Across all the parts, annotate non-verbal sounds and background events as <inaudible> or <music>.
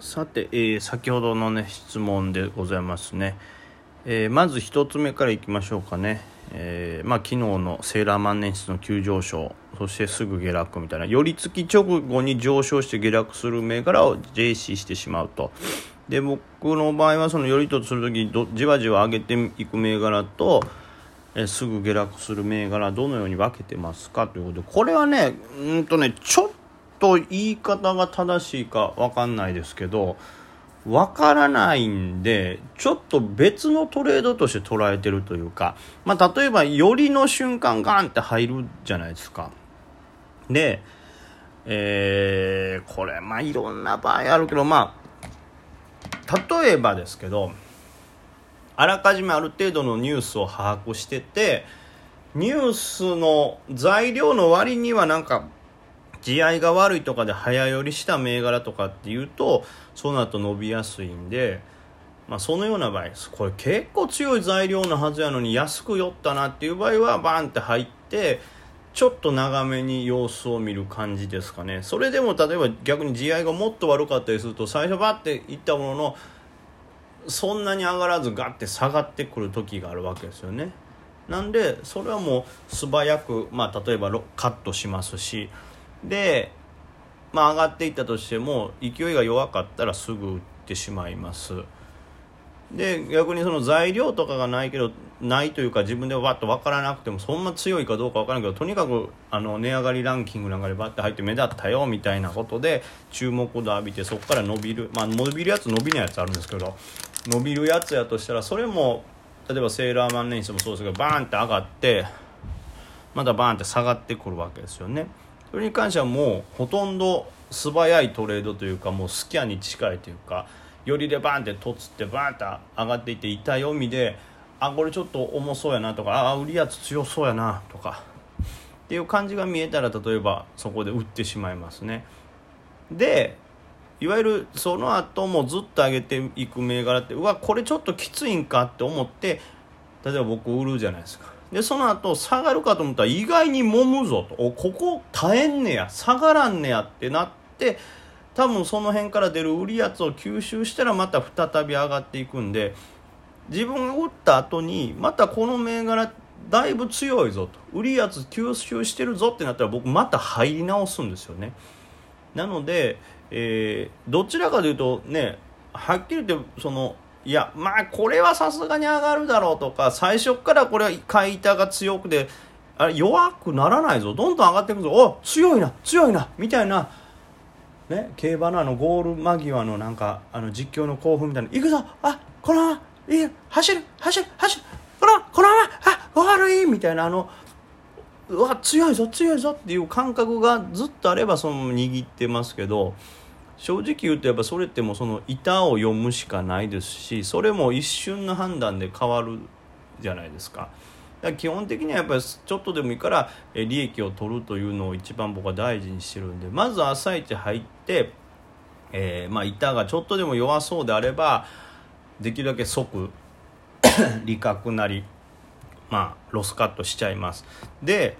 さて、えー、先ほどのね質問でございますね、えー、まず1つ目からいきましょうかね、えー、まあ、昨日のセーラー万年筆の急上昇そしてすぐ下落みたいな寄り付き直後に上昇して下落する銘柄を JC してしまうと。で僕の場合はその寄りとする時どじわじわ上げていく銘柄とえすぐ下落する銘柄どのように分けてますかということでこれはねうんとねちょっと言い方が正しいか分かんないですけど分からないんでちょっと別のトレードとして捉えてるというか、まあ、例えば寄りの瞬間ガンって入るじゃないですか。で、えー、これまあいろんな場合あるけどまあ例えばですけどあらかじめある程度のニュースを把握しててニュースの材料の割にはなんか地合いが悪いとかで早寄りした銘柄とかっていうとその後伸びやすいんで、まあ、そのような場合これ結構強い材料のはずやのに安く寄ったなっていう場合はバンって入ってちょっと長めに様子を見る感じですかね。それでも例えば逆に地合いがもっと悪かったりすると最初バッていったもののそんなに上がらずガッて下がってくる時があるわけですよね。なんでそれはもう素早く、まあ、例えばカットしますしで、まあ、上がっていったとしても勢いが弱かったらすぐ打ってしまいますで逆にその材料とかがないけどないというか自分でわっと分からなくてもそんな強いかどうか分からないけどとにかくあの値上がりランキングなんかでバッて入って目立ったよみたいなことで注目度浴びてそこから伸びるまあ伸びるやつ伸びないやつあるんですけど伸びるやつやとしたらそれも例えばセーラー万年筆もそうですけどバーンって上がってまたバーンって下がってくるわけですよね。それに関してはもうほとんど素早いトレードというかもうスキャンに近いというかよりでバーンってとつってバーンって上がっていって痛い読みであこれちょっと重そうやなとかああ売りやつ強そうやなとかっていう感じが見えたら例えばそこで売ってしまいますね。でいわゆるその後もずっと上げていく銘柄ってうわこれちょっときついんかって思って例えば僕売るじゃないですか。でその後下がるかと思ったら意外に揉むぞと。ここ耐えんねや。下がらんねやってなって多分その辺から出る売りやつを吸収したらまた再び上がっていくんで自分が打った後にまたこの銘柄だいぶ強いぞと。売りやつ吸収してるぞってなったら僕また入り直すんですよね。なので、えー、どちらかというとねはっきり言ってそのいやまあこれはさすがに上がるだろうとか最初からこれは買い板が強くてあれ弱くならないぞ。どんどん上がっていくぞ。お強いな強いなみたいな、ね、競馬のあのゴール間際のなんかあの実況の興奮みたいな「行くぞ。あこのまま。いい走る走る走る。このこのまま。あ悪い!」みたいなあのうわ強いぞ強いぞっていう感覚がずっとあればその握ってますけど。正直言うとやっぱそれってもうその板を読むしかないですしそれも一瞬の判断で変わるじゃないですか。だから基本的にはやっぱりちょっとでもいいから利益を取るというのを一番僕は大事にしてるんでまず朝一入って、えー、まあ板がちょっとでも弱そうであればできるだけ即 <coughs> 利確なりまあロスカットしちゃいます。で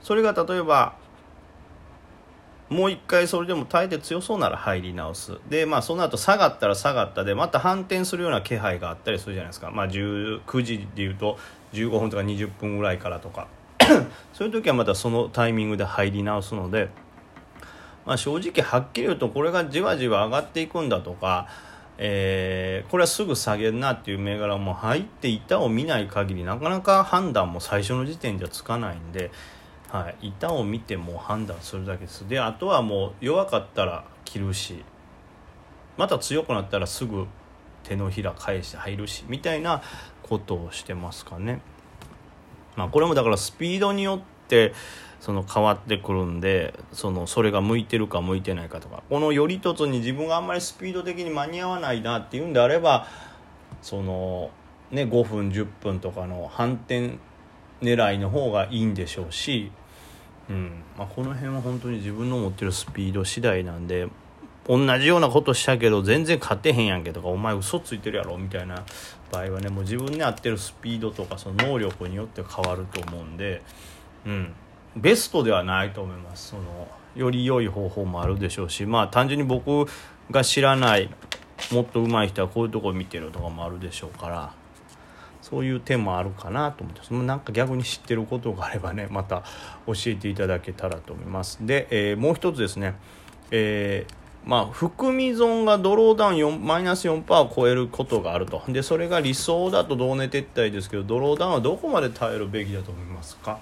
それが例えばもう一回それでも耐えて強そうなら入り直すでまあその後下がったら下がったでまた反転するような気配があったりするじゃないですかまあ9時でいうと15分とか20分ぐらいからとか <coughs> そういう時はまたそのタイミングで入り直すので、まあ、正直はっきり言うとこれがじわじわ上がっていくんだとか、えー、これはすぐ下げるなっていう銘柄も入って板を見ない限りなかなか判断も最初の時点じゃつかないんで。はい、板を見ても判断するだけですであとはもう弱かったら切るしまた強くなったらすぐ手のひら返して入るしみたいなことをしてますかね。まあ、これもだからスピードによってその変わってくるんでそのそれが向いてるか向いてないかとかこのより一つに自分があんまりスピード的に間に合わないなっていうんであればそのね5分10分とかの反転狙いの方がいいんでしょうしうん。まあ、この辺は本当に自分の持ってるスピード次第なんで同じようなことしたけど全然勝てへんやんけとかお前嘘ついてるやろみたいな場合はねもう自分に合ってるスピードとかその能力によって変わると思うんで、うん、ベストではないと思います。そのより良い方法もあるでしょうしまあ単純に僕が知らないもっと上手い人はこういうとこ見てるとかもあるでしょうから。そういう点もあるかなと思ってそのなんか逆に知ってることがあればねまた教えていただけたらと思います。で、えー、もう一つですね、えーまあ、含み損がドローダウン4マイナス4%を超えることがあると。でそれが理想だと同値撤退ですけどドローダウンはどこまで耐えるべきだと思いますか？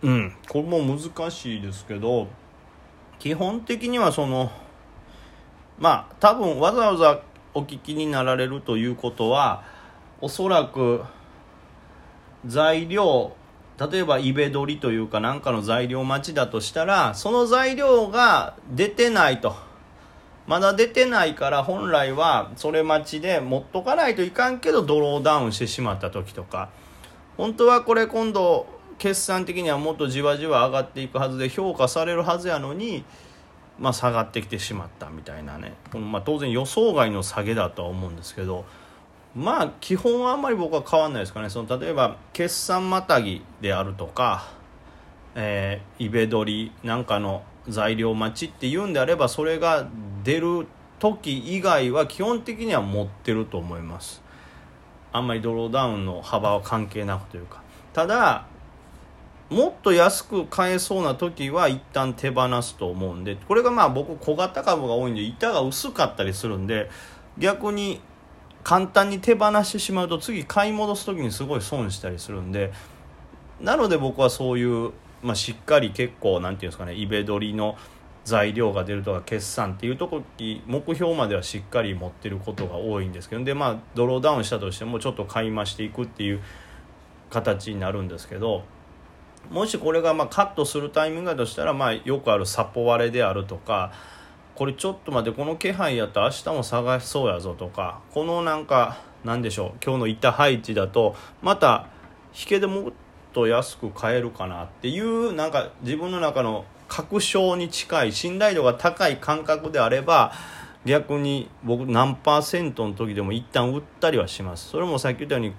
うんこれも難しいですけど基本的にはそのまあ多分わざわざお聞きになられるということはおそらく材料例えばイベドリというか何かの材料待ちだとしたらその材料が出てないと。まだ出てないから本来はそれ待ちで持っとかないといかんけどドローダウンしてしまった時とか。本当はこれ今度決算的にはもっとじわじわ上がっていくはずで評価されるはずやのに、まあ、下がってきてしまったみたいなね、まあ、当然予想外の下げだとは思うんですけど。まあ基本はあんまり僕は変わんないですかね。その例えば決算またぎであるとか、えー、イベドリなんかの材料待ちっていうんであればそれが出る時以外は基本的には持ってると思います。あんまりドローダウンの幅は関係なくというか。ただもっと安く買えそうな時は一旦手放すと思うんでこれがまあ僕小型株が多いんで板が薄かったりするんで逆に簡単に手放してしまうと次買い戻す時にすごい損したりするんでなので僕はそういう、まあ、しっかり結構何て言うんですかねイベドリの材料が出るとか決算っていうとこ目標まではしっかり持ってることが多いんですけどでまあドローダウンしたとしてもちょっと買い増していくっていう形になるんですけどもしこれがまカットするタイミングだとしたらまあよくあるサポ割れであるとかこれちょっと待ってこの気配やったら明日も探しそうやぞとかこのなんかなんでしょう今日の板配置だとまた引けでもっと安く買えるかなっていうなんか自分の中の確証に近い信頼度が高い感覚であれば逆に僕何パーセントの時でも一旦売ったりはします。それもさっき言ったように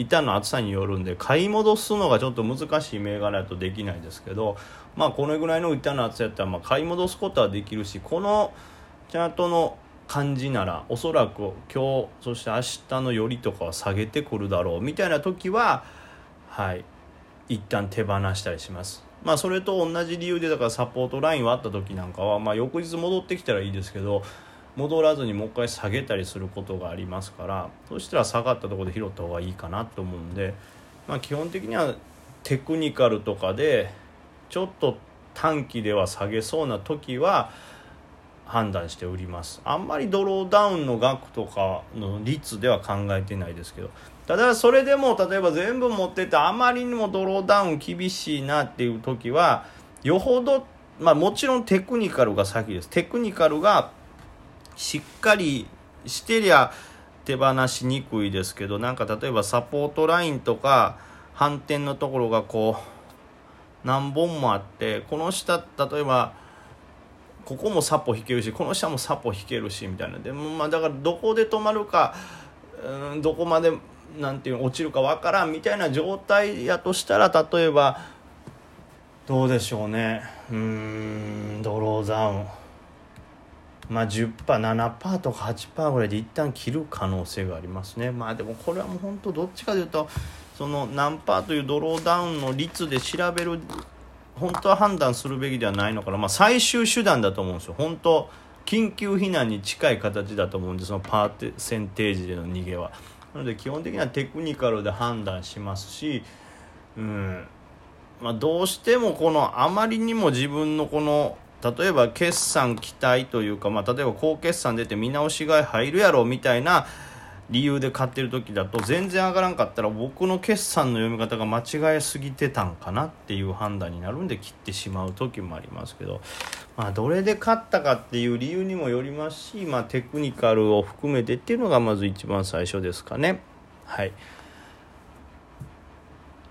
板の厚さによるんで買い戻すのがちょっと難しい銘柄だとできないですけどまあこのぐらいの板の厚さやったらま買い戻すことはできるしこのチャートの感じならおそらく今日そして明日の寄りとかは下げてくるだろうみたいな時ははい一旦手放したりします。まあそれと同じ理由でだからサポートラインはあった時なんかはまあ翌日戻ってきたらいいですけど戻らずにもう一回下げたりすることがありますからそしたら下がったところで拾った方がいいかなと思うんで、まあ、基本的にはテクニカルとかでちょっと短期では下げそうな時は判断して売ります。あんまりドローダウンの額とかの率では考えてないですけどただそれでも例えば全部持っててあまりにもドローダウン厳しいなっていう時はよほどまあもちろんテクニカルが先です。テクニカルがしっかりしてりゃ手放しにくいですけどなんか例えばサポートラインとか反転のところがこう何本もあってこの下例えばここもサポ引けるしこの下もサポ引けるしみたいな。でもまあだからどこで止まるかうんどこまでなんていう落ちるかわからんみたいな状態やとしたら例えばどうでしょうね。うんドローダウン。まあ 10%7% とか8%ぐらいで一旦切る可能性がありますね。まあでもこれはもう本当どっちかというとその何パというドローダウンの率で調べる本当は判断するべきではないのかな、まあ、最終手段だと思うんですよ。本当緊急避難に近い形だと思うんでそのパーセンテージでの逃げは。なので基本的にはテクニカルで判断しますしうん。まあ、どうしてもこのあまりにも自分のこの例えば決算期待というか、まあ、例えば高決算出て見直しが入るやろみたいな理由で買ってる時だと全然上がらんかったら僕の決算の読み方が間違えすぎてたんかなっていう判断になるんで切ってしまう時もありますけど、まあ、どれで買ったかっていう理由にもよりますし、まあ、テクニカルを含めてっていうのがまず一番最初ですかね。はい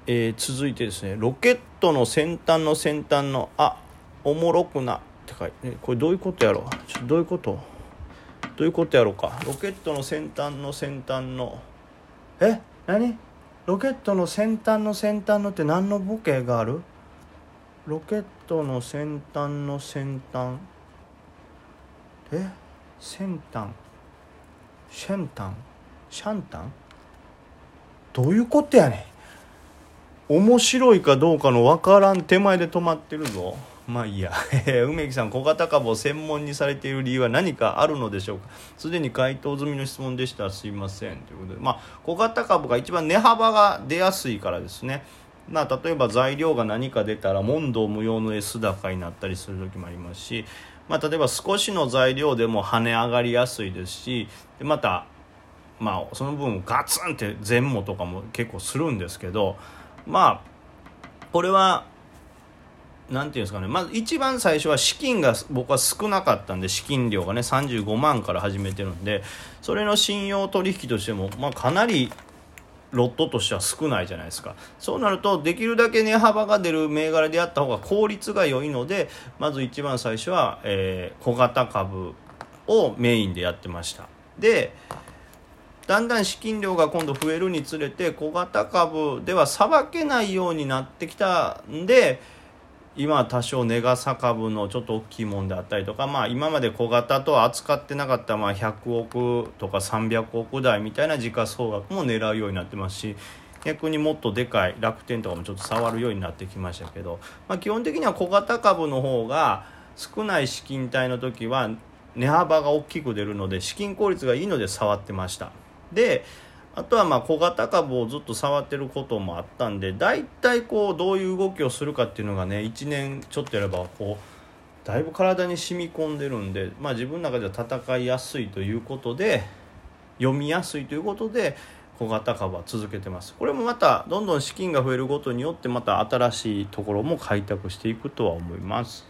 えー、続いてですねロケットの先端の先端のあおもろくなって書いて、これどういうことやろう？ちょどういうこと？どういうことやろうか？ロケットの先端の先端の。え？何？ロケットの先端の先端のって何のボケがある？ロケットの先端の先端。え？センタンシェンタンシャンタン？どういうことやねん。面白いかどうかの分からん手前で止まってるぞ。まあいいや。<laughs> 梅木さん小型株を専門にされている理由は何かあるのでしょうか？すでに回答済みの質問でした。すいません。ということで。まあ小型株が一番値幅が出やすいからですね。まあ、例えば材料が何か出たら問答無用の S 高になったりする時もありますし、まあ、例えば少しの材料でも跳ね上がりやすいですし。でまた、まあ、その分ガツンって前後とかも結構するんですけど。まあこれはなんていうんですかね。まず一番最初は資金が僕は少なかったんで資金量がね35万から始めてるんでそれの信用取引としても、まあ、かなりロットとしては少ないじゃないですか。そうなるとできるだけ値幅が出る銘柄であった方が効率が良いのでまず一番最初は、えー、小型株をメインでやってました。でだんだん資金量が今度増えるにつれて小型株ではさばけないようになってきたんで今は多少値傘株のちょっと大きいもんであったりとか、まあ、今まで小型と扱ってなかったまあ100億とか300億台みたいな時価総額も狙うようになってますし逆にもっとでかい楽天とかもちょっと触るようになってきましたけど、まあ、基本的には小型株の方が少ない資金帯の時は値幅が大きく出るので資金効率がいいので触ってました。であとはまあ小型株をずっと触ってることもあったんで大体こうどういう動きをするかっていうのがね1年ちょっとやればこうだいぶ体に染み込んでるんで、まあ、自分の中では戦いやすいということで読みやすいということで小型株は続けてます。これもまたどんどん資金が増えることによってまた新しいところも開拓していくとは思います。